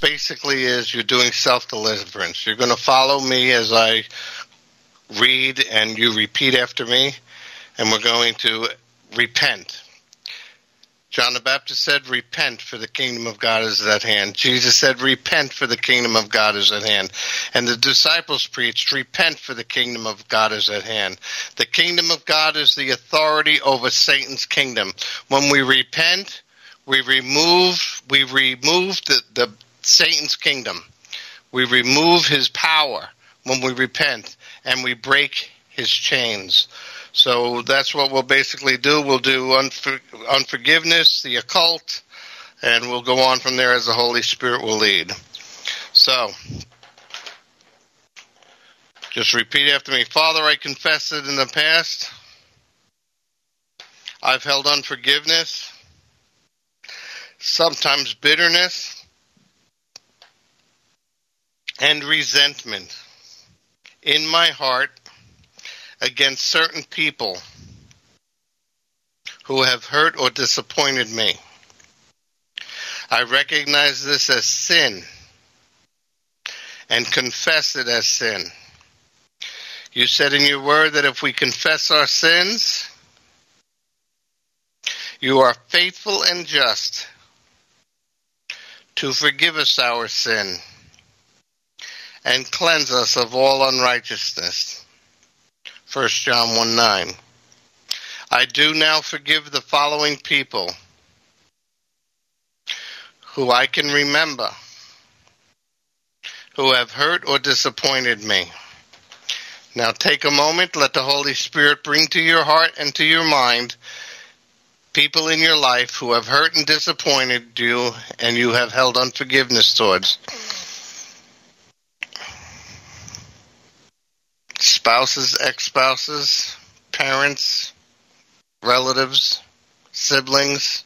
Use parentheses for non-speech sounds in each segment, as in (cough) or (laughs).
Basically is you're doing self deliverance. You're going to follow me as I read and you repeat after me, and we're going to repent. John the Baptist said, Repent, for the kingdom of God is at hand. Jesus said, Repent, for the kingdom of God is at hand. And the disciples preached, Repent, for the kingdom of God is at hand. The kingdom of God is the authority over Satan's kingdom. When we repent, we remove we remove the, the Satan's kingdom. We remove his power when we repent and we break his chains. So that's what we'll basically do. We'll do unfor- unforgiveness, the occult, and we'll go on from there as the Holy Spirit will lead. So, just repeat after me. Father, I confess that in the past I've held unforgiveness sometimes bitterness and resentment in my heart against certain people who have hurt or disappointed me. I recognize this as sin and confess it as sin. You said in your word that if we confess our sins, you are faithful and just to forgive us our sin and cleanse us of all unrighteousness. 1 John 1 9. I do now forgive the following people who I can remember who have hurt or disappointed me. Now take a moment, let the Holy Spirit bring to your heart and to your mind people in your life who have hurt and disappointed you and you have held unforgiveness towards. Spouses, ex spouses, parents, relatives, siblings,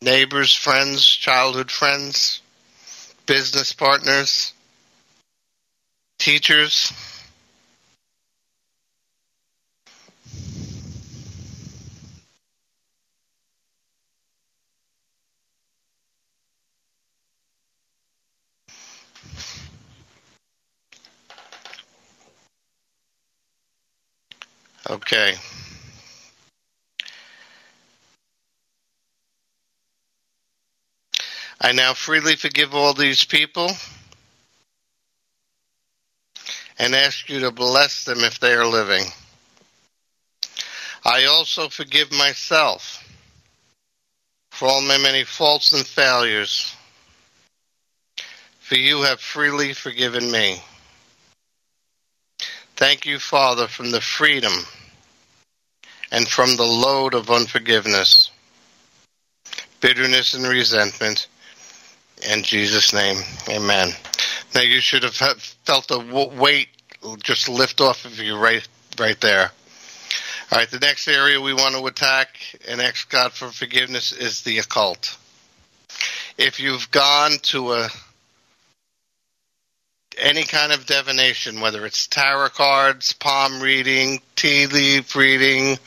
neighbors, friends, childhood friends, business partners, teachers Okay. I now freely forgive all these people and ask you to bless them if they are living. I also forgive myself for all my many faults and failures. For you have freely forgiven me. Thank you, Father, from the freedom and from the load of unforgiveness, bitterness, and resentment. In Jesus' name, amen. Now you should have felt the weight just lift off of you right, right there. All right, the next area we want to attack and ask God for forgiveness is the occult. If you've gone to a any kind of divination, whether it's tarot cards, palm reading, tea leaf reading,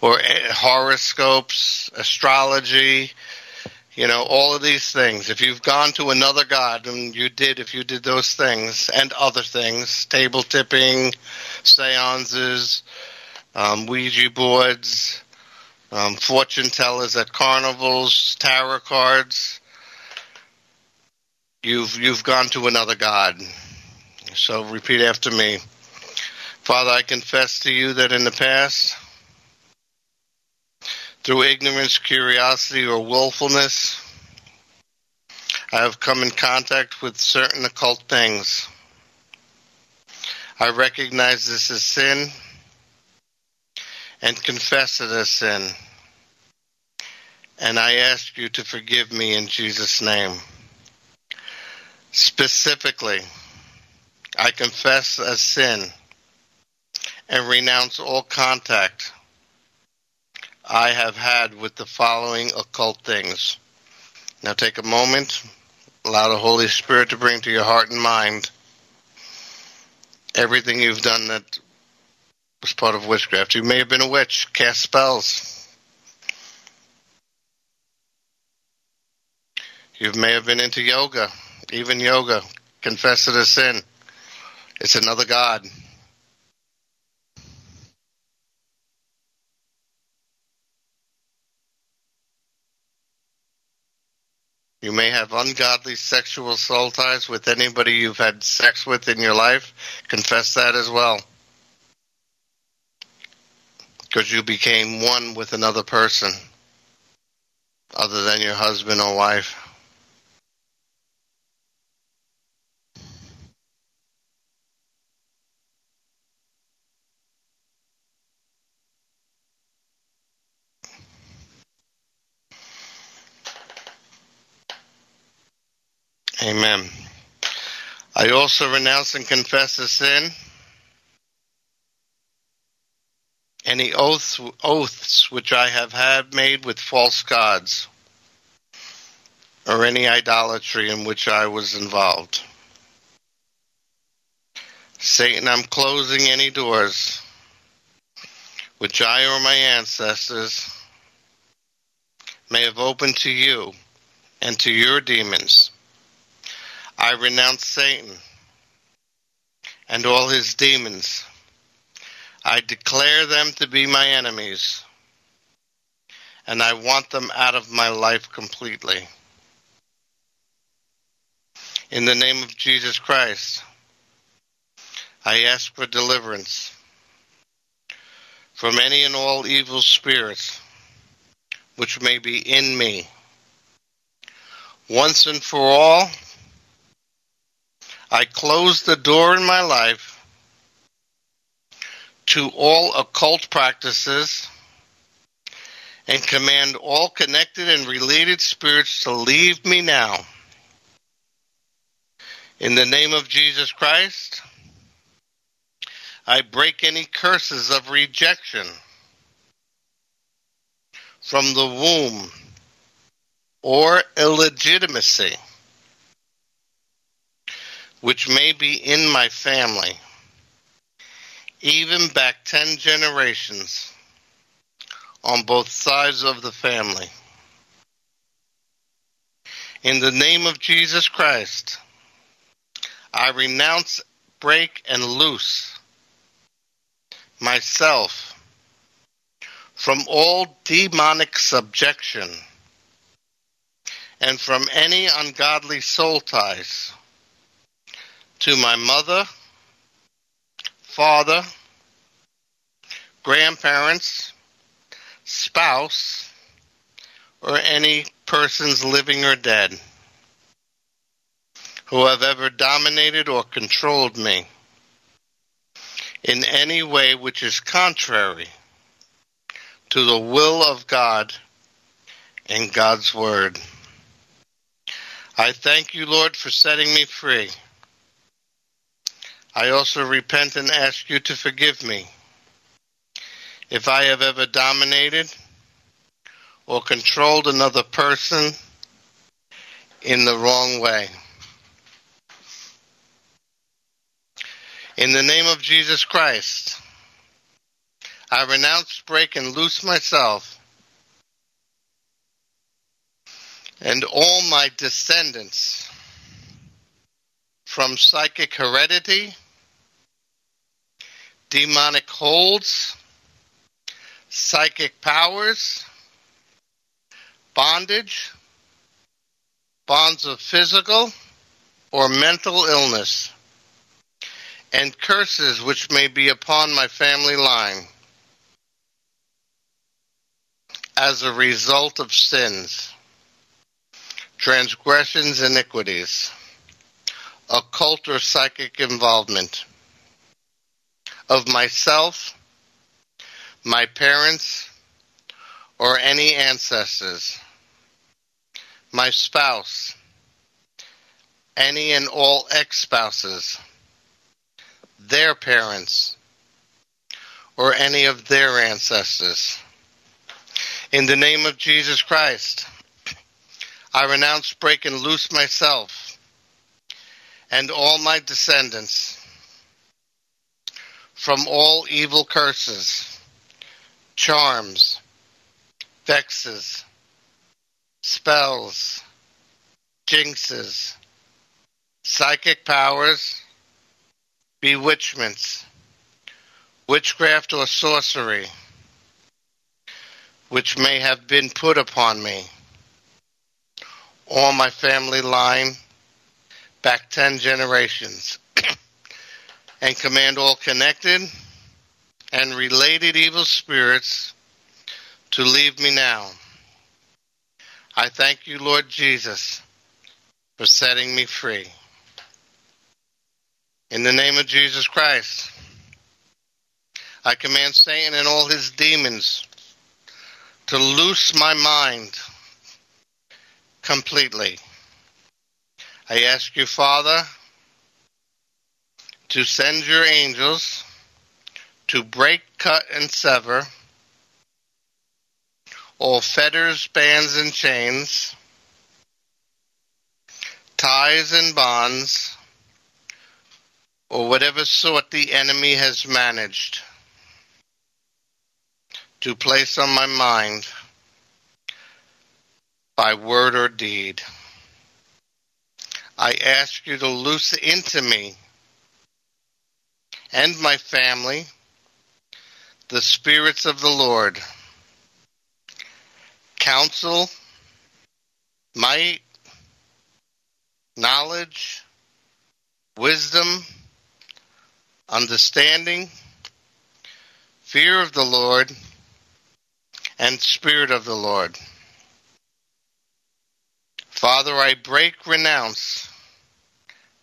or horoscopes, astrology, you know, all of these things. If you've gone to another god, and you did, if you did those things and other things, table tipping, seances, um, Ouija boards, um, fortune tellers at carnivals, tarot cards, you've you've gone to another god. So repeat after me. Father, I confess to you that in the past, through ignorance, curiosity, or willfulness, I have come in contact with certain occult things. I recognize this as sin and confess it as sin. And I ask you to forgive me in Jesus' name. Specifically, I confess a sin and renounce all contact I have had with the following occult things. Now take a moment, allow the Holy Spirit to bring to your heart and mind everything you've done that was part of witchcraft. You may have been a witch, cast spells. You may have been into yoga, even yoga. Confess it as sin. It's another God. You may have ungodly sexual soul ties with anybody you've had sex with in your life. Confess that as well. Because you became one with another person other than your husband or wife. Amen. I also renounce and confess the sin. Any oaths, oaths which I have had made with false gods, or any idolatry in which I was involved. Satan, I'm closing any doors which I or my ancestors may have opened to you and to your demons I renounce Satan and all his demons. I declare them to be my enemies, and I want them out of my life completely. In the name of Jesus Christ, I ask for deliverance from any and all evil spirits which may be in me. Once and for all, I close the door in my life to all occult practices and command all connected and related spirits to leave me now. In the name of Jesus Christ, I break any curses of rejection from the womb or illegitimacy which may be in my family, even back 10 generations on both sides of the family. In the name of Jesus Christ, I renounce, break, and loose myself from all demonic subjection and from any ungodly soul ties to my mother, father, grandparents, spouse, or any persons living or dead who have ever dominated or controlled me in any way which is contrary to the will of God and God's Word. I thank you, Lord, for setting me free. I also repent and ask you to forgive me if I have ever dominated or controlled another person in the wrong way. In the name of Jesus Christ, I renounce, break, and loose myself and all my descendants from psychic heredity, demonic holds, psychic powers, bondage, bonds of physical or mental illness, and curses which may be upon my family line as a result of sins, transgressions, iniquities, occult or psychic involvement of myself my parents, or any ancestors, my spouse, any and all ex spouses, their parents, or any of their ancestors. In the name of Jesus Christ, I renounce, breaking loose myself and all my descendants from all evil curses charms, vexes, spells, jinxes, psychic powers, bewitchments, witchcraft or sorcery, which may have been put upon me, or my family line back ten generations, and command all connected and related evil spirits to leave me now. I thank you, Lord Jesus, for setting me free. In the name of Jesus Christ, I command Satan and all his demons to loose my mind completely. I ask you, Father, to send your angels to break, cut, and sever all fetters, bands, and chains, ties and bonds, or whatever sort the enemy has managed to place on my mind by word or deed. I ask you to loose into me and my family the spirits of the Lord, counsel, might, knowledge, wisdom, understanding, fear of the Lord, and spirit of the Lord. Father, I break, renounce,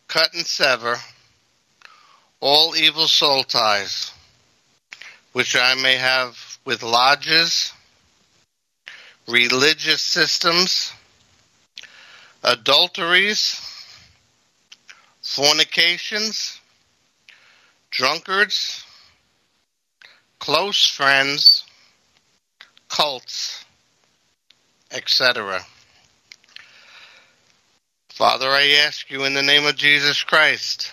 cut, and sever all evil soul ties which I may have with lodges, religious systems, adulteries, fornications, drunkards, close friends, cults, etc. Father, I ask you in the name of Jesus Christ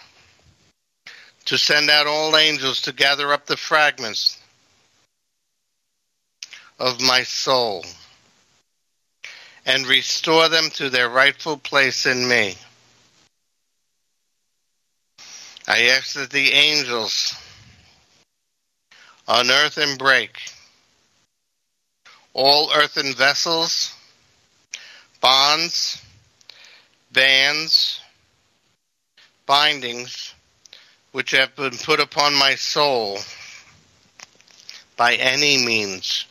to send out all angels to gather up the fragments of my soul and restore them to their rightful place in me. I ask that the angels unearth and break all earthen vessels, bonds, bands, bindings, which have been put upon my soul by any means,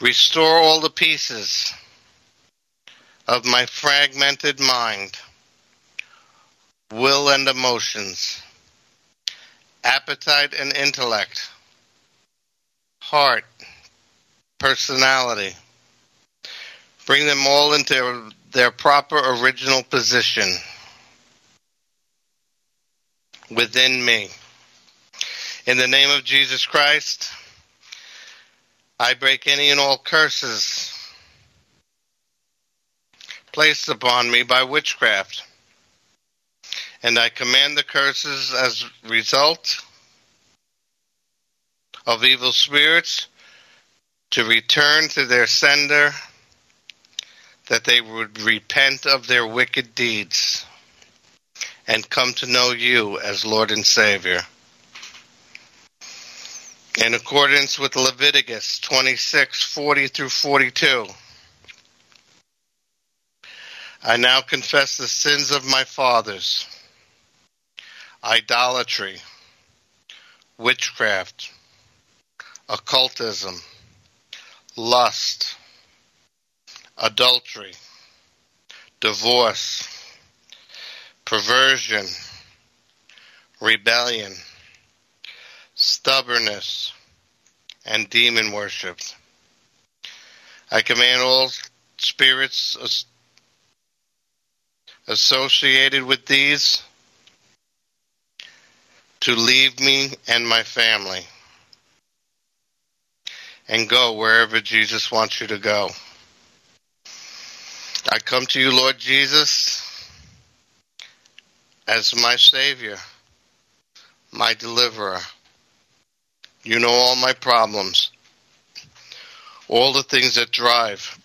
Restore all the pieces of my fragmented mind, will and emotions, appetite and intellect, heart, personality. Bring them all into their proper original position within me. In the name of Jesus Christ, I break any and all curses placed upon me by witchcraft. And I command the curses as a result of evil spirits to return to their sender, that they would repent of their wicked deeds and come to know you as Lord and Savior. In accordance with Leviticus 26 40 through 42, I now confess the sins of my fathers idolatry, witchcraft, occultism, lust, adultery, divorce, perversion, rebellion, stubbornness, and demon worship. I command all spirits associated with these to leave me and my family and go wherever Jesus wants you to go. I come to you, Lord Jesus, as my Savior, my deliverer. You know all my problems, all the things that drive,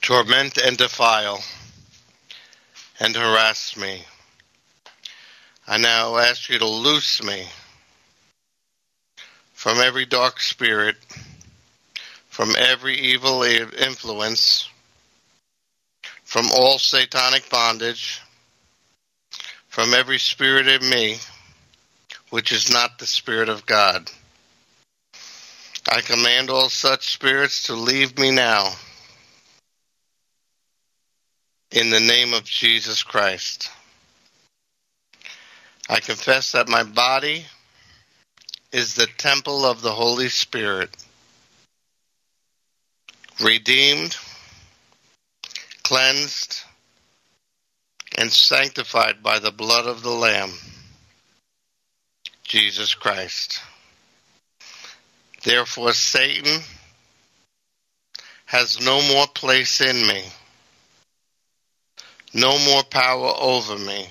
torment, and defile, and harass me. I now ask you to loose me from every dark spirit, from every evil influence, from all satanic bondage, from every spirit in me which is not the Spirit of God. I command all such spirits to leave me now. In the name of Jesus Christ. I confess that my body is the temple of the Holy Spirit, redeemed, cleansed, and sanctified by the blood of the Lamb, Jesus Christ. Therefore, Satan has no more place in me, no more power over me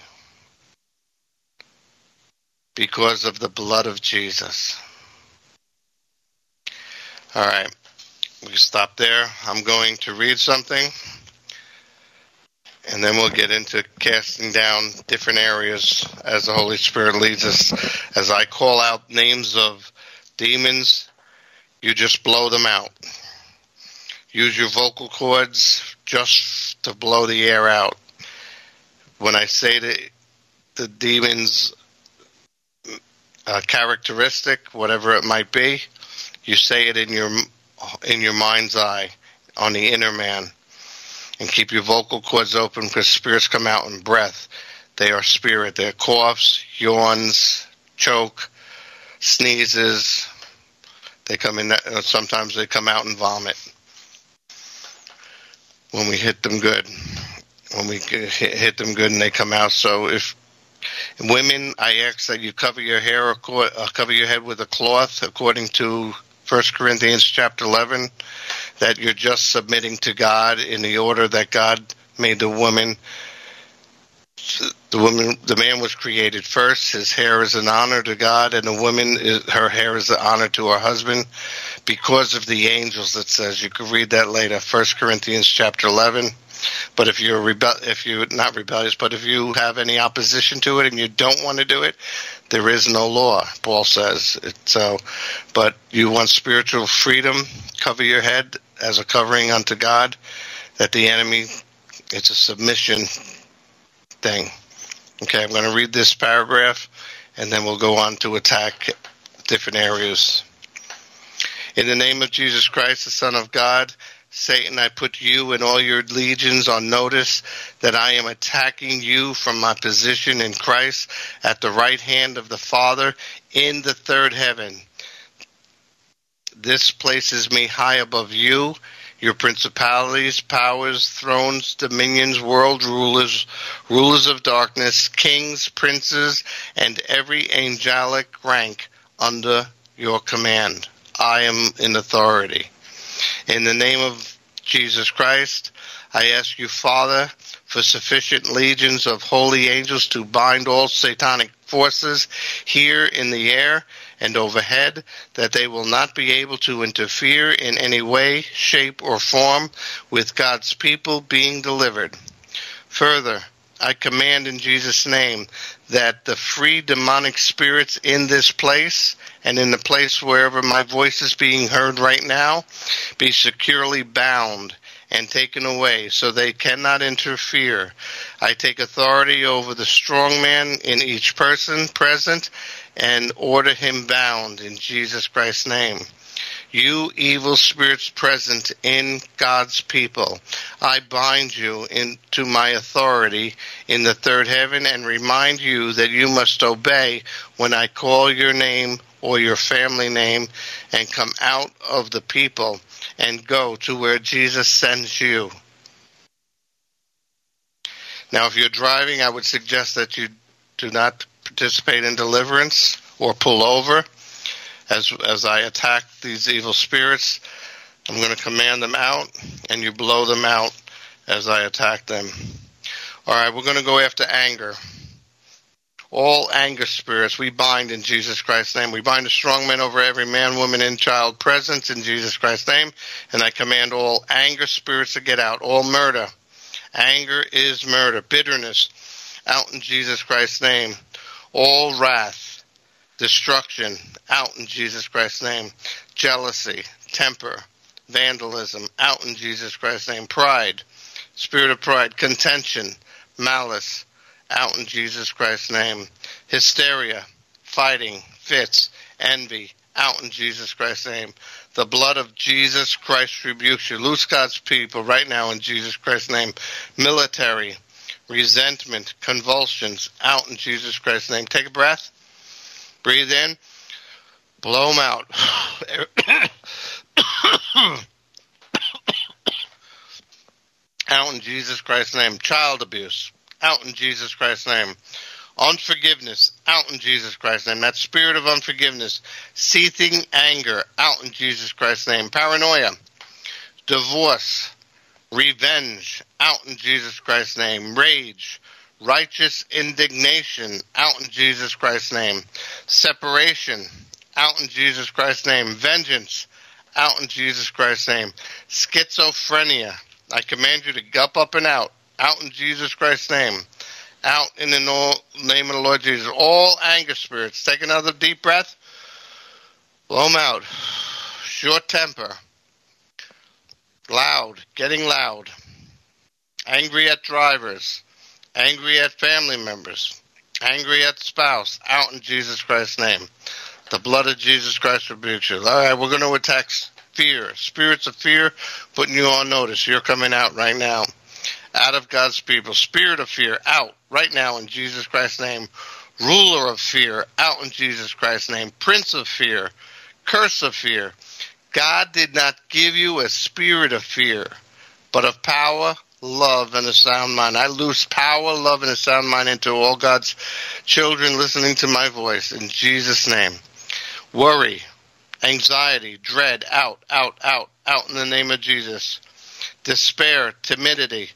because of the blood of Jesus. All right, we stop there. I'm going to read something, and then we'll get into casting down different areas as the Holy Spirit leads us. As I call out names of demons, you just blow them out. Use your vocal cords just to blow the air out. When I say the, the demons a characteristic, whatever it might be, you say it in your in your mind's eye on the inner man, and keep your vocal cords open because spirits come out in breath. They are spirit. They're coughs, yawns, choke, sneezes. They come in. Uh, sometimes they come out and vomit when we hit them good. When we hit them good and they come out. So if Women, I ask that you cover your hair, or cover your head with a cloth, according to 1 Corinthians chapter 11, that you're just submitting to God in the order that God made the woman. The woman, the man was created first. His hair is an honor to God, and the woman, is, her hair is an honor to her husband, because of the angels. It says you can read that later. First Corinthians chapter 11. But if you're if you're not rebellious, but if you have any opposition to it and you don't want to do it, there is no law. Paul says it, so. Uh, but you want spiritual freedom. Cover your head as a covering unto God. That the enemy, it's a submission thing. Okay, I'm going to read this paragraph, and then we'll go on to attack different areas. In the name of Jesus Christ, the Son of God, Satan, I put you and all your legions on notice that I am attacking you from my position in Christ at the right hand of the Father in the third heaven. This places me high above you, your principalities, powers, thrones, dominions, world rulers, rulers of darkness, kings, princes, and every angelic rank under your command. I am in authority. In the name of Jesus Christ, I ask you, Father, for sufficient legions of holy angels to bind all satanic forces here in the air and overhead, that they will not be able to interfere in any way, shape, or form with God's people being delivered. Further, I command in Jesus' name that the free demonic spirits in this place and in the place wherever my voice is being heard right now be securely bound and taken away so they cannot interfere. I take authority over the strong man in each person present and order him bound in Jesus Christ's name. You evil spirits present in God's people, I bind you into my authority in the third heaven and remind you that you must obey when I call your name or your family name and come out of the people and go to where Jesus sends you. Now, if you're driving, I would suggest that you do not participate in deliverance or pull over as as I attack these evil spirits. I'm going to command them out, and you blow them out as I attack them. All right, we're going to go after anger. All anger spirits we bind in Jesus Christ's name. We bind a strong man over every man, woman, and child present in Jesus Christ's name. And I command all anger spirits to get out. All murder. Anger is murder. Bitterness out in Jesus Christ's name. All wrath destruction out in Jesus Christ's name, jealousy, temper, vandalism out in Jesus Christ's name, pride, spirit of pride, contention, malice out in Jesus Christ's name, hysteria, fighting, fits, envy out in Jesus Christ's name. The blood of Jesus Christ rebukes you. Loose God's people right now in Jesus Christ's name. Military, resentment, convulsions out in Jesus Christ's name. Take a breath. Breathe in, blow them out. (coughs) out in Jesus Christ's name. Child abuse, out in Jesus Christ's name. Unforgiveness, out in Jesus Christ's name. That spirit of unforgiveness, seething anger, out in Jesus Christ's name. Paranoia, divorce, revenge, out in Jesus Christ's name. Rage, righteous indignation out in Jesus Christ's name, separation out in Jesus Christ's name, vengeance out in Jesus Christ's name, schizophrenia. I command you to gup up and out, out in Jesus Christ's name, out in the name of the Lord Jesus. All anger spirits, take another deep breath, blow them out. Short temper, loud, getting loud, angry at drivers, angry at family members, angry at spouse, out in Jesus Christ's name. The blood of Jesus Christ rebukes you. All right, we're going to attack fear, spirits of fear, putting you on notice. You're coming out right now. Out of God's people. Spirit of fear, out right now in Jesus Christ's name. Ruler of fear, out in Jesus Christ's name. Prince of fear, curse of fear. God did not give you a spirit of fear, but of power, love and a sound mind. I loose power, love, and a sound mind into all God's children listening to my voice in Jesus' name. Worry, anxiety, dread, out, out, out, out in the name of Jesus. Despair, timidity,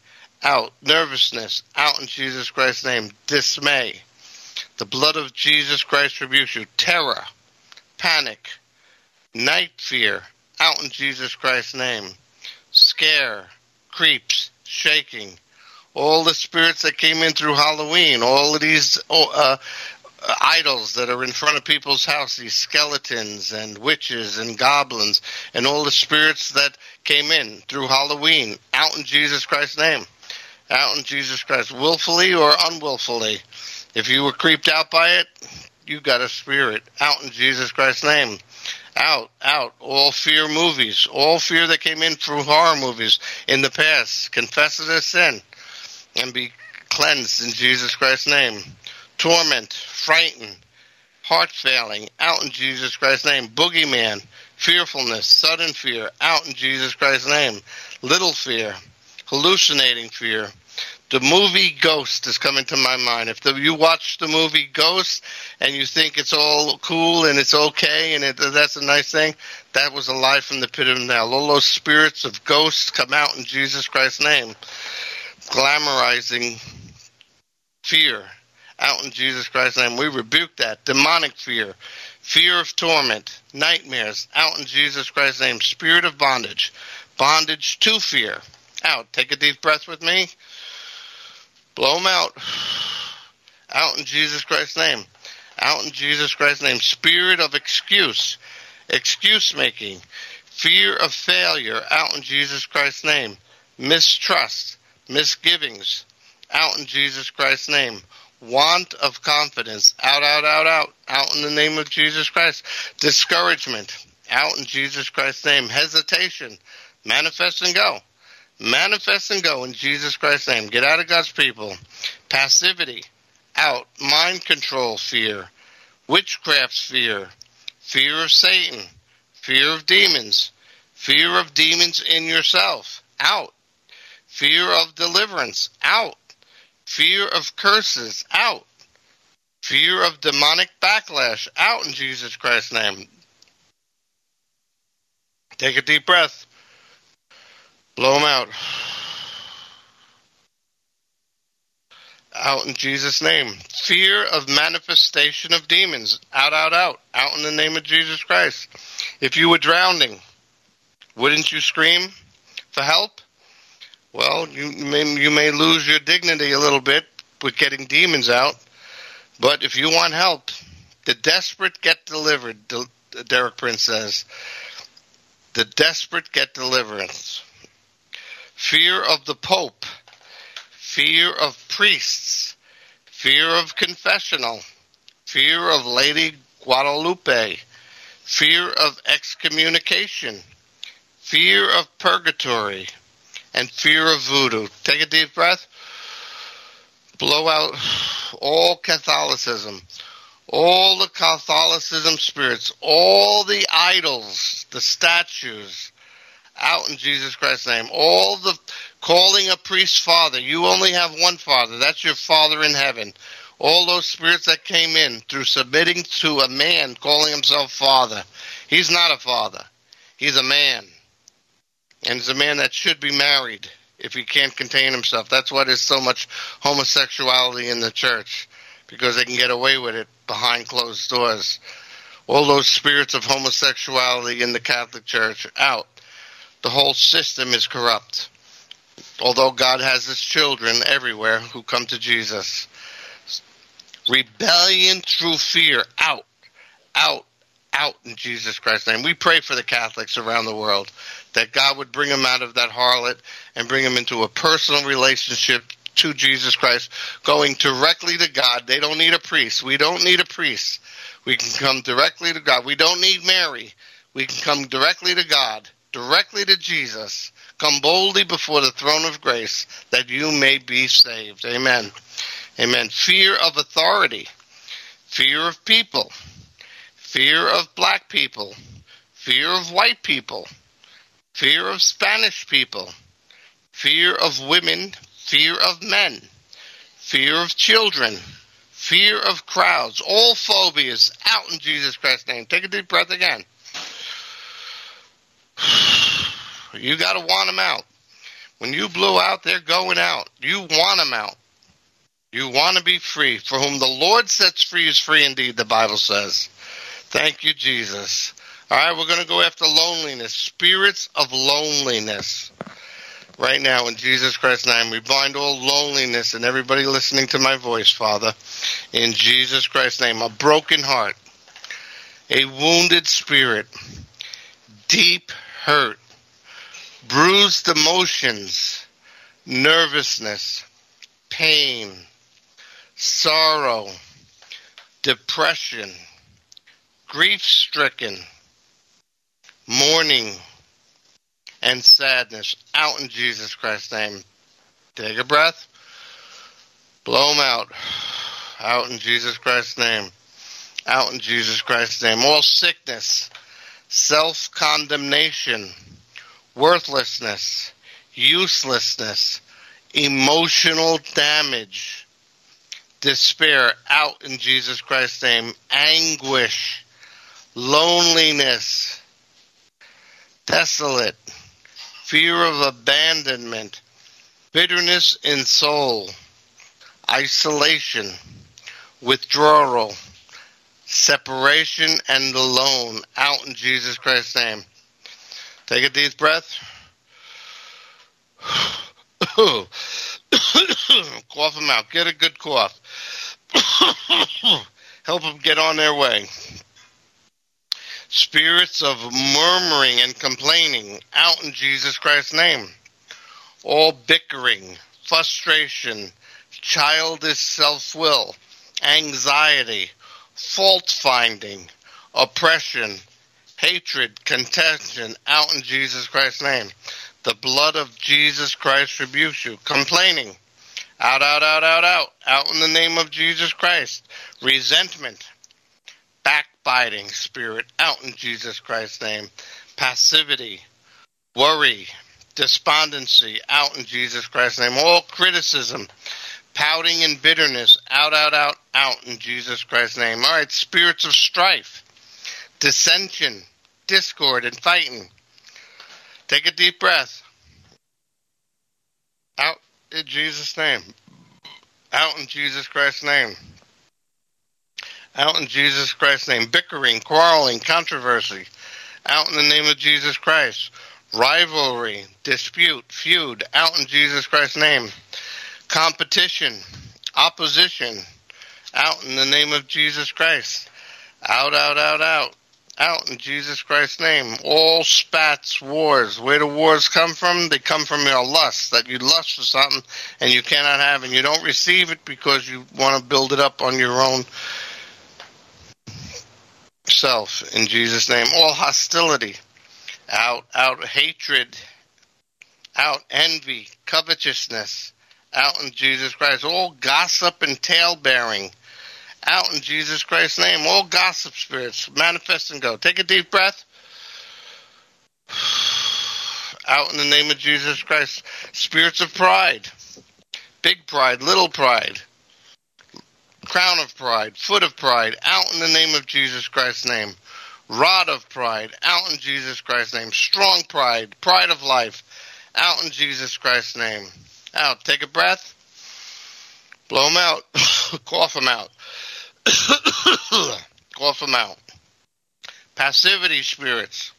out. Nervousness, out in Jesus Christ's name. Dismay. The blood of Jesus Christ rebukes you. Terror, panic, night fear, out in Jesus Christ's name. Scare, creeps, shaking, all the spirits that came in through Halloween, all of these oh, uh, idols that are in front of people's house, these skeletons and witches and goblins, and all the spirits that came in through Halloween, out in Jesus Christ's name, out in Jesus Christ, willfully or unwillfully. If you were creeped out by it, you got a spirit, out in Jesus Christ's name. Out, out. All fear movies. All fear that came in through horror movies in the past. Confess it as sin and be cleansed in Jesus Christ's name. Torment, frighten, heart failing, out in Jesus Christ's name. Boogeyman, fearfulness, sudden fear, out in Jesus Christ's name. Little fear, hallucinating fear. The movie Ghost is coming to my mind. If the, you watch the movie Ghost and you think it's all cool and it's okay and it, that's a nice thing, that was a lie from the pit of hell. All those spirits of ghosts come out in Jesus Christ's name, glamorizing fear out in Jesus Christ's name. We rebuke that demonic fear, fear of torment, nightmares out in Jesus Christ's name. Spirit of bondage, bondage to fear out. Take a deep breath with me. Blow them out. Out in Jesus Christ's name. Out in Jesus Christ's name. Spirit of excuse, excuse making, fear of failure. Out in Jesus Christ's name. Mistrust, misgivings. Out in Jesus Christ's name. Want of confidence. Out, out, out, out. Out in the name of Jesus Christ. Discouragement. Out in Jesus Christ's name. Hesitation. Manifest and go. Manifest and go in Jesus Christ's name. Get out of God's people. Passivity, out. Mind control, fear. Witchcraft, fear. Fear of Satan. Fear of demons. Fear of demons in yourself, out. Fear of deliverance, out. Fear of curses, out. Fear of demonic backlash, out in Jesus Christ's name. Take a deep breath. Blow them out. Out in Jesus' name. Fear of manifestation of demons. Out, out, out. Out in the name of Jesus Christ. If you were drowning, wouldn't you scream for help? Well, you may, you may lose your dignity a little bit with getting demons out. But if you want help, the desperate get delivered, Derek Prince says. The desperate get deliverance fear of the Pope, fear of priests, fear of confessional, fear of Lady Guadalupe, fear of excommunication, fear of purgatory, and fear of voodoo. Take a deep breath. Blow out all Catholicism, all the Catholicism spirits, all the idols, the statues, out in Jesus Christ's name. All the calling a priest father. You only have one father. That's your father in heaven. All those spirits that came in through submitting to a man calling himself father. He's not a father. He's a man. And he's a man that should be married if he can't contain himself. That's why there's so much homosexuality in the church. Because they can get away with it behind closed doors. All those spirits of homosexuality in the Catholic Church out the whole system is corrupt. Although God has his children everywhere who come to Jesus. Rebellion through fear, out, out, out in Jesus Christ's name. We pray for the Catholics around the world that God would bring them out of that harlot and bring them into a personal relationship to Jesus Christ, going directly to God. They don't need a priest. We don't need a priest. We can come directly to God. We don't need Mary. We can come directly to God directly to Jesus. Come boldly before the throne of grace that you may be saved. Amen. Amen. Fear of authority, fear of people, fear of black people, fear of white people, fear of Spanish people, fear of women, fear of men, fear of children, fear of crowds, all phobias out in Jesus Christ's name. Take a deep breath again. You got to want them out. When you blew out, they're going out. You want them out. You want to be free. For whom the Lord sets free is free indeed, the Bible says. Thank you, Jesus. All right, we're going to go after loneliness, spirits of loneliness. Right now, in Jesus Christ's name, we bind all loneliness and everybody listening to my voice, Father. In Jesus Christ's name, a broken heart, a wounded spirit, deep hurt, bruised emotions, nervousness, pain, sorrow, depression, grief stricken, mourning, and sadness out in Jesus Christ's name. Take a breath. Blow them out. Out in Jesus Christ's name. Out in Jesus Christ's name. All sickness, self condemnation, worthlessness, uselessness, emotional damage, despair out in Jesus Christ's name, anguish, loneliness, desolate, fear of abandonment, bitterness in soul, isolation, withdrawal, separation, and alone out in Jesus Christ's name. Take a deep breath. (coughs) cough them out. Get a good cough. (coughs) Help them get on their way. Spirits of murmuring and complaining out in Jesus Christ's name. All bickering, frustration, childish self will, anxiety, fault finding, oppression, hatred, contention out in Jesus Christ's name. The blood of Jesus Christ rebukes you. Complaining. Out, out, out, out, out. Out in the name of Jesus Christ. Resentment. Backbiting spirit. Out in Jesus Christ's name. Passivity. Worry. Despondency. Out in Jesus Christ's name. All criticism. Pouting and bitterness. Out, out, out, out in Jesus Christ's name. All right. Spirits of strife. Dissension. Discord and fighting Take a deep breath. Out in Jesus' name. Out in Jesus Christ's name. Out in Jesus Christ's name. Bickering, quarreling, controversy. Out in the name of Jesus Christ. Rivalry, dispute, feud. Out in Jesus Christ's name. Competition, opposition. Out in the name of Jesus Christ. Out, out, out, out out in Jesus Christ's name. All spats, wars. Where do wars come from? They come from your lust, that you lust for something and you cannot have, and you don't receive it because you want to build it up on your own self. In Jesus' name. All hostility, out, out hatred, out envy, covetousness, out in Jesus Christ. All gossip and tale bearing out in Jesus Christ's name. All gossip spirits, manifest and go. Take a deep breath. (sighs) Out in the name of Jesus Christ. Spirits of pride, big pride, little pride, crown of pride, foot of pride, out in the name of Jesus Christ's name. Rod of pride, out in Jesus Christ's name. Strong pride, pride of life, out in Jesus Christ's name. Out. Take a breath. Blow them out. (laughs) Cough them out. Cough them out. Passivity spirits.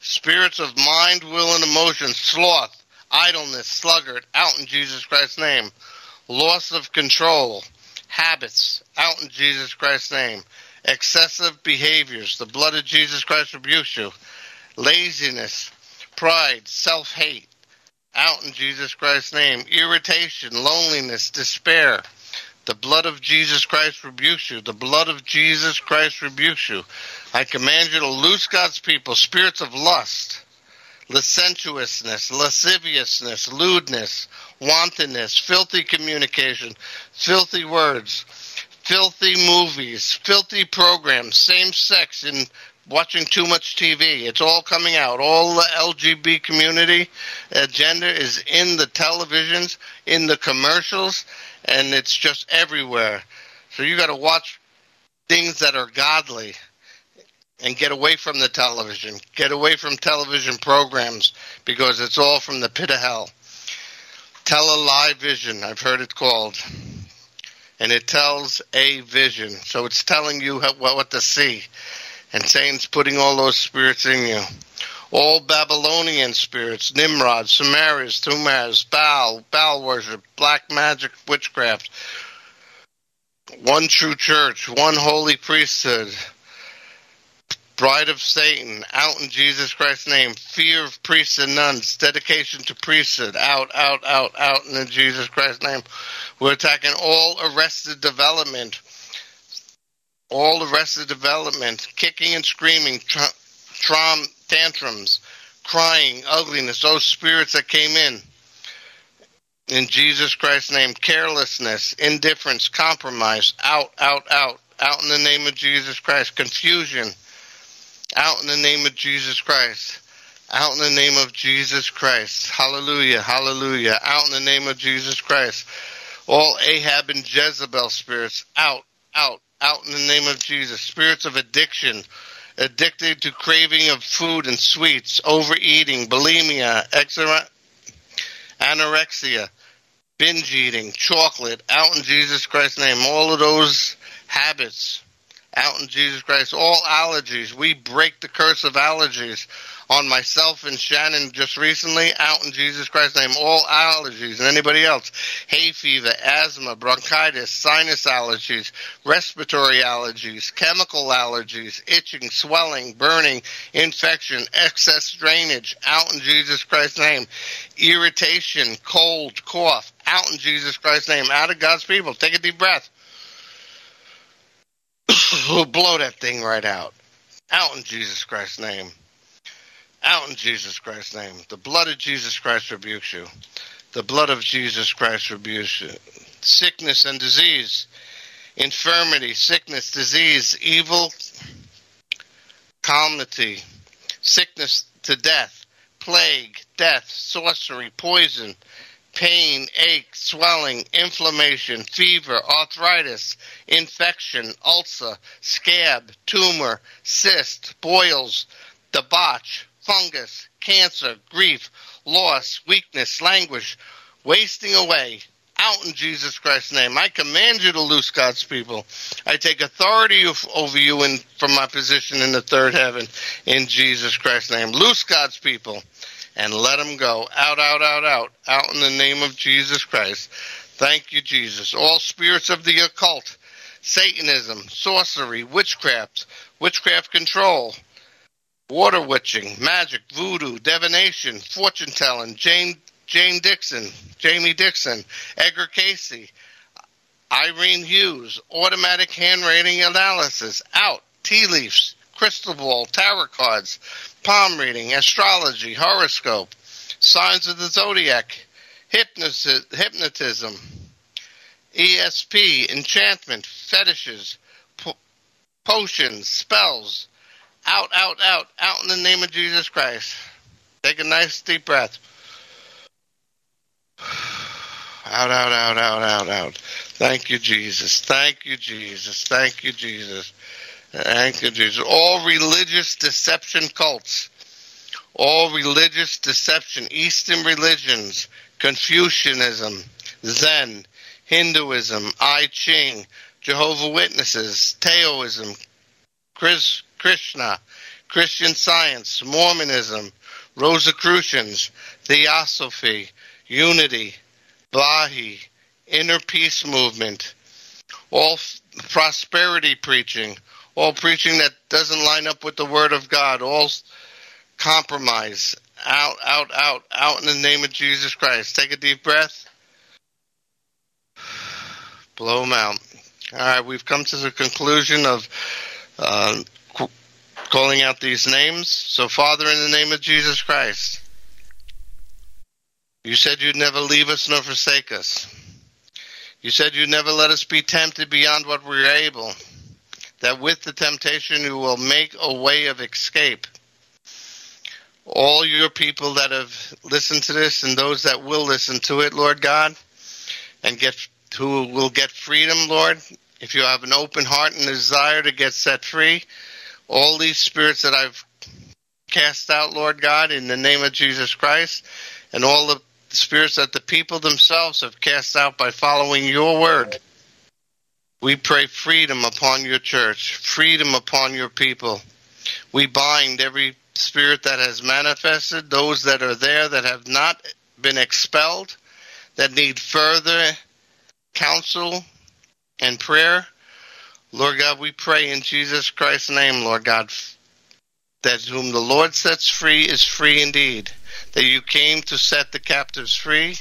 Spirits of mind, will, and emotion. Sloth, idleness, sluggard, out in Jesus Christ's name. Loss of control. Habits, out in Jesus Christ's name. Excessive behaviors. The blood of Jesus Christ rebukes you. Laziness, pride, self hate, out in Jesus Christ's name. Irritation, loneliness, despair the blood of Jesus Christ rebukes you. The blood of Jesus Christ rebukes you. I command you to loose God's people, spirits of lust, licentiousness, lasciviousness, lewdness, wantonness, filthy communication, filthy words, filthy movies, filthy programs, same sex in watching too much TV. It's all coming out. All the LGBT community agenda is in the televisions, in the commercials, and it's just everywhere. So you got to watch things that are godly and get away from the television. Get away from television programs because it's all from the pit of hell. Tell a lie vision, I've heard it called. And it tells a vision. So it's telling you what to see. And Satan's putting all those spirits in you all Babylonian spirits, Nimrod, Semiramis, Tammuz, Baal, Baal worship, black magic, witchcraft, one true church, one holy priesthood, bride of Satan, out in Jesus Christ's name, fear of priests and nuns, dedication to priesthood, out, out, out, out in Jesus Christ's name. We're attacking all arrested development, all arrested development, kicking and screaming, tra- trauma tantrums, crying, ugliness, those spirits that came in. In Jesus Christ's name, carelessness, indifference, compromise, out, out, out, out in the name of Jesus Christ, confusion, out in the name of Jesus Christ. Out in the name of Jesus Christ. Hallelujah. Hallelujah. Out in the name of Jesus Christ. All Ahab and Jezebel spirits out, out, out in the name of Jesus. Spirits of addiction, addicted to craving of food and sweets, overeating, bulimia, anorexia, binge eating, chocolate, out in Jesus Christ's name. All of those habits, out in Jesus Christ. All allergies, we break the curse of allergies on myself and Shannon just recently out in Jesus Christ's name. All allergies and anybody else. Hay fever, asthma, bronchitis, sinus allergies, respiratory allergies, chemical allergies, itching, swelling, burning, infection, excess drainage out in Jesus Christ's name. Irritation, cold, cough out in Jesus Christ's name. Out of God's people. Take a deep breath. (coughs) Blow that thing right out. Out in Jesus Christ's name. Out in Jesus Christ's name. The blood of Jesus Christ rebukes you. The blood of Jesus Christ rebukes you. Sickness and disease, infirmity, sickness, disease, evil, calamity, sickness to death, plague, death, sorcery, poison, pain, ache, swelling, inflammation, fever, arthritis, infection, ulcer, scab, tumor, cyst, boils, debauch, fungus, cancer, grief, loss, weakness, languish, wasting away. Out in Jesus Christ's name. I command you to loose God's people. I take authority over you from my position in the third heaven in Jesus Christ's name. Loose God's people and let them go. Out, out, out, out. Out in the name of Jesus Christ. Thank you, Jesus. All spirits of the occult, Satanism, sorcery, witchcraft, witchcraft control, water witching, magic, voodoo, divination, fortune telling, Jane Jane Dixon, Jamie Dixon, Edgar Cayce, Irene Hughes, automatic handwriting analysis, out, tea leaves, crystal ball, tarot cards, palm reading, astrology, horoscope, signs of the zodiac, hypnotism, ESP, enchantment, fetishes, po- potions, spells, out, out, out, out in the name of Jesus Christ. Take a nice deep breath. Out, out, out, out, out, out. Thank you, Jesus. Thank you, Jesus. Thank you, Jesus. Thank you, Jesus. All religious deception cults, all religious deception, Eastern religions, Confucianism, Zen, Hinduism, I Ching, Jehovah Witnesses, Taoism, Chris, Krishna, Christian Science, Mormonism, Rosicrucians, Theosophy, Unity, Baha'i, Inner Peace Movement, all f- prosperity preaching, all preaching that doesn't line up with the Word of God, all compromise, out, out, out, out in the name of Jesus Christ. Take a deep breath. (sighs) Blow them out. All right, we've come to the conclusion of uh, calling out these names. So, Father, in the name of Jesus Christ, you said you'd never leave us nor forsake us. You said you'd never let us be tempted beyond what we're able, that with the temptation you will make a way of escape. All your people that have listened to this and those that will listen to it, Lord God, and get who will get freedom, Lord, if you have an open heart and desire to get set free, all these spirits that I've cast out, Lord God, in the name of Jesus Christ, and all the spirits that the people themselves have cast out by following your word. We pray freedom upon your church, freedom upon your people. We bind every spirit that has manifested, those that are there that have not been expelled, that need further counsel and prayer. Lord God, we pray in Jesus Christ's name, Lord God, that whom the Lord sets free is free indeed. That you came to set the captives free,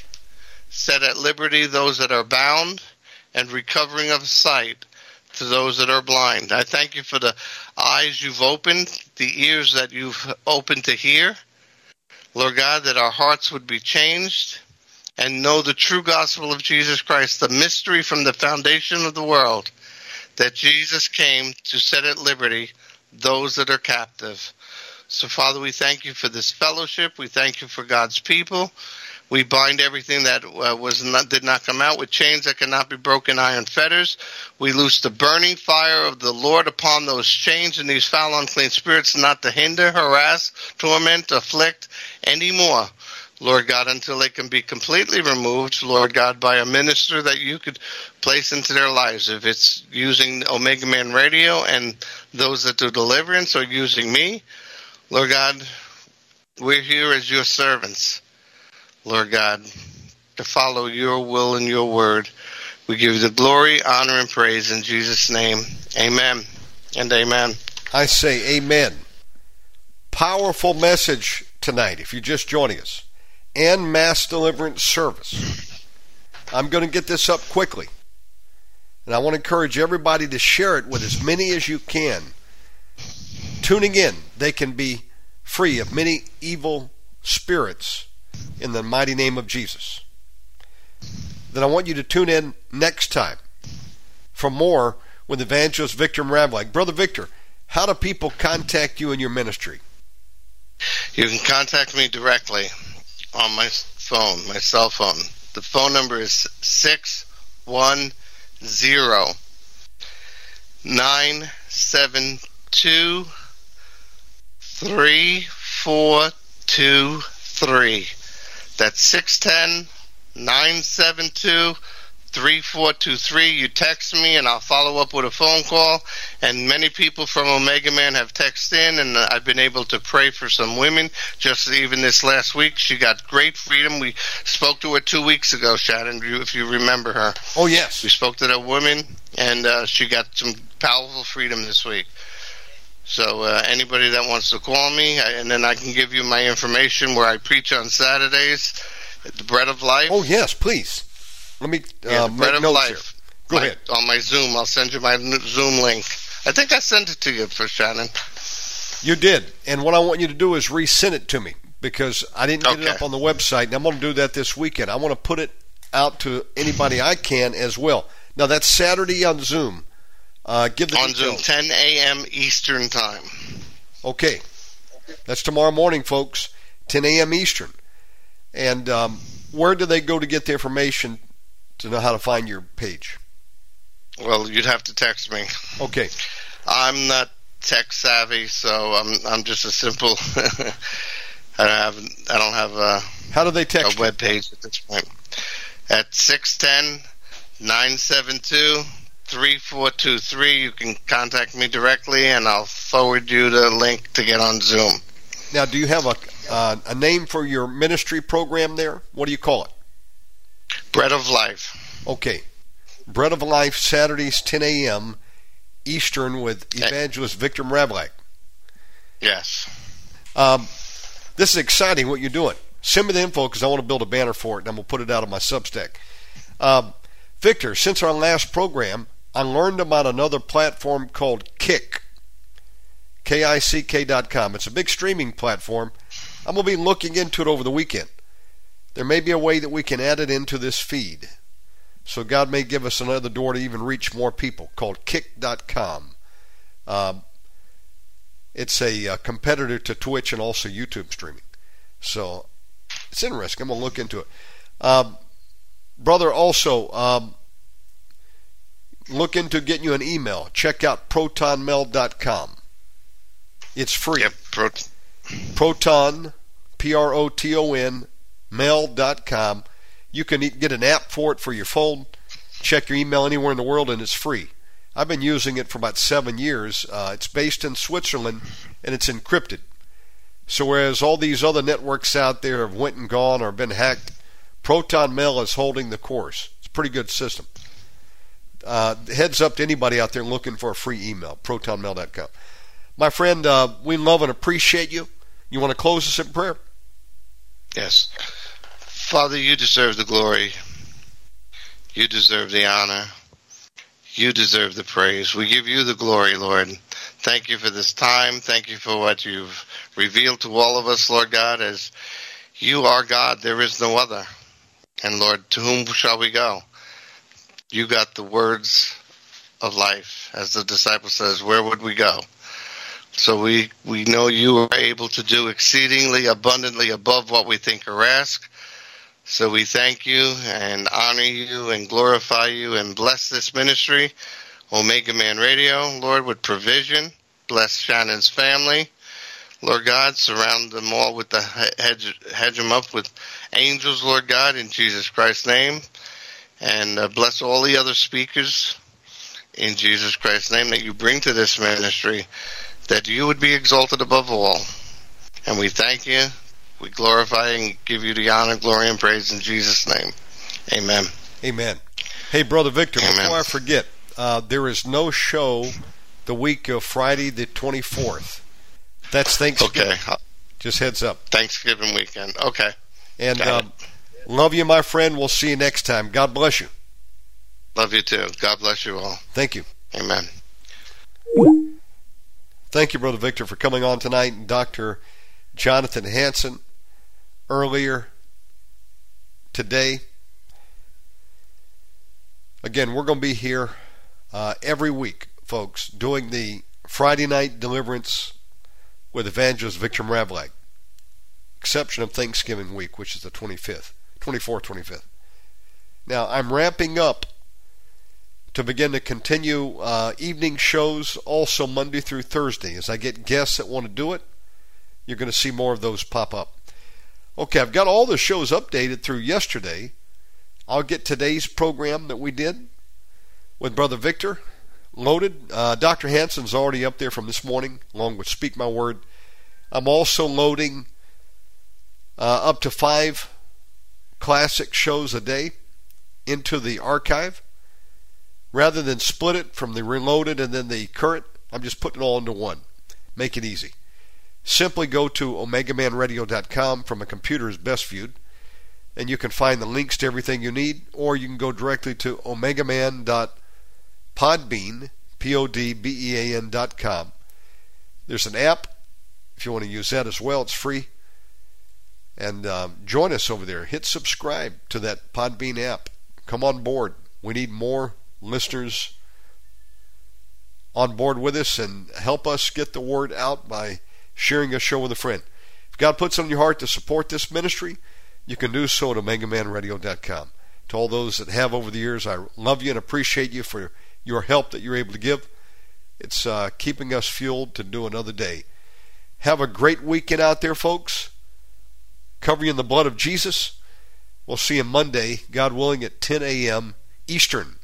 set at liberty those that are bound, and recovering of sight to those that are blind. I thank you for the eyes you've opened, the ears that you've opened to hear. Lord God, that our hearts would be changed and know the true gospel of Jesus Christ, the mystery from the foundation of the world, that Jesus came to set at liberty those that are captive. So, Father, we thank you for this fellowship. We thank you for God's people. We bind everything that uh, was not, did not come out with chains that cannot be broken, iron fetters. We loose the burning fire of the Lord upon those chains and these foul, unclean spirits, not to hinder, harass, torment, afflict anymore. Lord God, until they can be completely removed, Lord God, by a minister that you could place into their lives. If it's using Omega Man Radio and those that do deliverance or using me, Lord God, we're here as your servants. Lord God, to follow your will and your word. We give you the glory, honor, and praise in Jesus' name. Amen and amen. I say amen. Powerful message tonight, if you're just joining us, and mass deliverance service. I'm going to get this up quickly. And I want to encourage everybody to share it with as many as you can. Tuning in, they can be free of many evil spirits in the mighty name of Jesus. Then I want you to tune in next time for more with evangelist Victor Mravlag. Brother Victor, how do people contact you in your ministry? You can contact me directly on my phone, my cell phone. The phone number is 610 972 3423. That's 610 972 3423. You text me and I'll follow up with a phone call. And many people from Omega Man have texted in and I've been able to pray for some women. Just even this last week, she got great freedom. We spoke to her two weeks ago, Shannon, if you remember her. Oh, yes. We spoke to that woman and uh, she got some powerful freedom this week. So uh, anybody that wants to call me, and then I can give you my information where I preach on Saturdays the bread of life. Oh yes, please. Let me uh, yeah, bread of life. Here. Go my, ahead on my Zoom. I'll send you my Zoom link. I think I sent it to you for Shannon. You did, and what I want you to do is resend it to me because I didn't get okay. it up on the website, and I'm going to do that this weekend. I want to put it out to anybody I can as well. Now that's Saturday on Zoom. Uh, give the on details. Zoom, 10 a.m. Eastern time. Okay, that's tomorrow morning, folks. 10 a.m. Eastern. And um, where do they go to get the information to know how to find your page? Well, you'd have to text me. Okay. I'm not tech savvy, so I'm I'm just a simple. (laughs) I don't have I don't have a. How do they text? A web page at this point. At 610 972 3423. You can contact me directly, and I'll forward you the link to get on Zoom. Now, do you have a uh, a name for your ministry program there? What do you call it? Bread of Life. Okay. Bread of Life, Saturdays, 10 a.m. Eastern with Evangelist Victor Mravlag. Yes. Um, this is exciting what you're doing. Send me the info because I want to build a banner for it and I'm going to put it out on my Substack. Um, Victor, since our last program, I learned about another platform called Kick. K I C K dot com. It's a big streaming platform. I'm going to be looking into it over the weekend. There may be a way that we can add it into this feed. So God may give us another door to even reach more people called Kick.com. Um, it's a, a, uh, competitor to Twitch and also YouTube streaming. So it's interesting. I'm going to look into it. Um, brother, also, um, look into getting you an email. Check out protonmail.com. It's free. Yep, Prot- Proton, P R O T O N, mail.com. You can get an app for it for your phone. Check your email anywhere in the world, and it's free. I've been using it for about seven years. Uh, it's based in Switzerland, and it's encrypted. So whereas all these other networks out there have went and gone or been hacked, Proton Mail is holding the course. It's a pretty good system. Uh, heads up to anybody out there looking for a free email, protonmail.com. My friend, uh, we love and appreciate you. You want to close us in prayer? Yes. Father, you deserve the glory. You deserve the honor. You deserve the praise. We give you the glory, Lord. Thank you for this time. Thank you for what you've revealed to all of us, Lord God, as you are God. There is no other. And Lord, to whom shall we go? You got the words of life. As the disciple says, where would we go? So we, we know you are able to do exceedingly abundantly above what we think or ask. So we thank you and honor you and glorify you and bless this ministry, Omega Man Radio, Lord, with provision. Bless Shannon's family. Lord God, surround them all with the hedge, hedge them up with angels, Lord God, in Jesus Christ's name. And uh, bless all the other speakers in Jesus Christ's name that you bring to this ministry that you would be exalted above all. And we thank you, we glorify and give you the honor, glory, and praise in Jesus' name. Amen. Amen. Hey, Brother Victor, Amen. before I forget, uh, there is no show the week of Friday the 24th. That's Thanksgiving. Okay. Just heads up. Thanksgiving weekend. Okay. And um, love you, my friend. We'll see you next time. God bless you. Love you too. God bless you all. Thank you. Amen. Thank you, Brother Victor, for coming on tonight. And Dr. Jonathan Hanson earlier today. Again, we're going to be here uh, every week, folks, doing the Friday night deliverance with evangelist Victor Mravlag. Exception of Thanksgiving week, which is the 25th, 24th, 25th. Now, I'm ramping up to begin to continue uh, evening shows also Monday through Thursday. As I get guests that want to do it, you're going to see more of those pop up. Okay, I've got all the shows updated through yesterday. I'll get today's program that we did with Brother Victor loaded. Uh, Dr. Hanson's already up there from this morning, along with Speak My Word. I'm also loading uh, up to five classic shows a day into the archive rather than split it from the reloaded and then the current, I'm just putting it all into one. Make it easy. Simply go to omegamanradio.com from a computer is best viewed, and you can find the links to everything you need, or you can go directly to omegaman.podbean, P-O-D-B-E-A-N. There's an app if you want to use that as well. It's free. And um, join us over there. Hit subscribe to that Podbean app. Come on board. We need more listeners on board with us and help us get the word out by sharing a show with a friend. If God puts on your heart to support this ministry, you can do so at OmegaManRadio.com. To all those that have over the years, I love you and appreciate you for your help that you're able to give. It's uh, keeping us fueled to do another day. Have a great weekend out there, folks. Cover you in the blood of Jesus. We'll see you Monday, God willing, at 10 a.m. Eastern.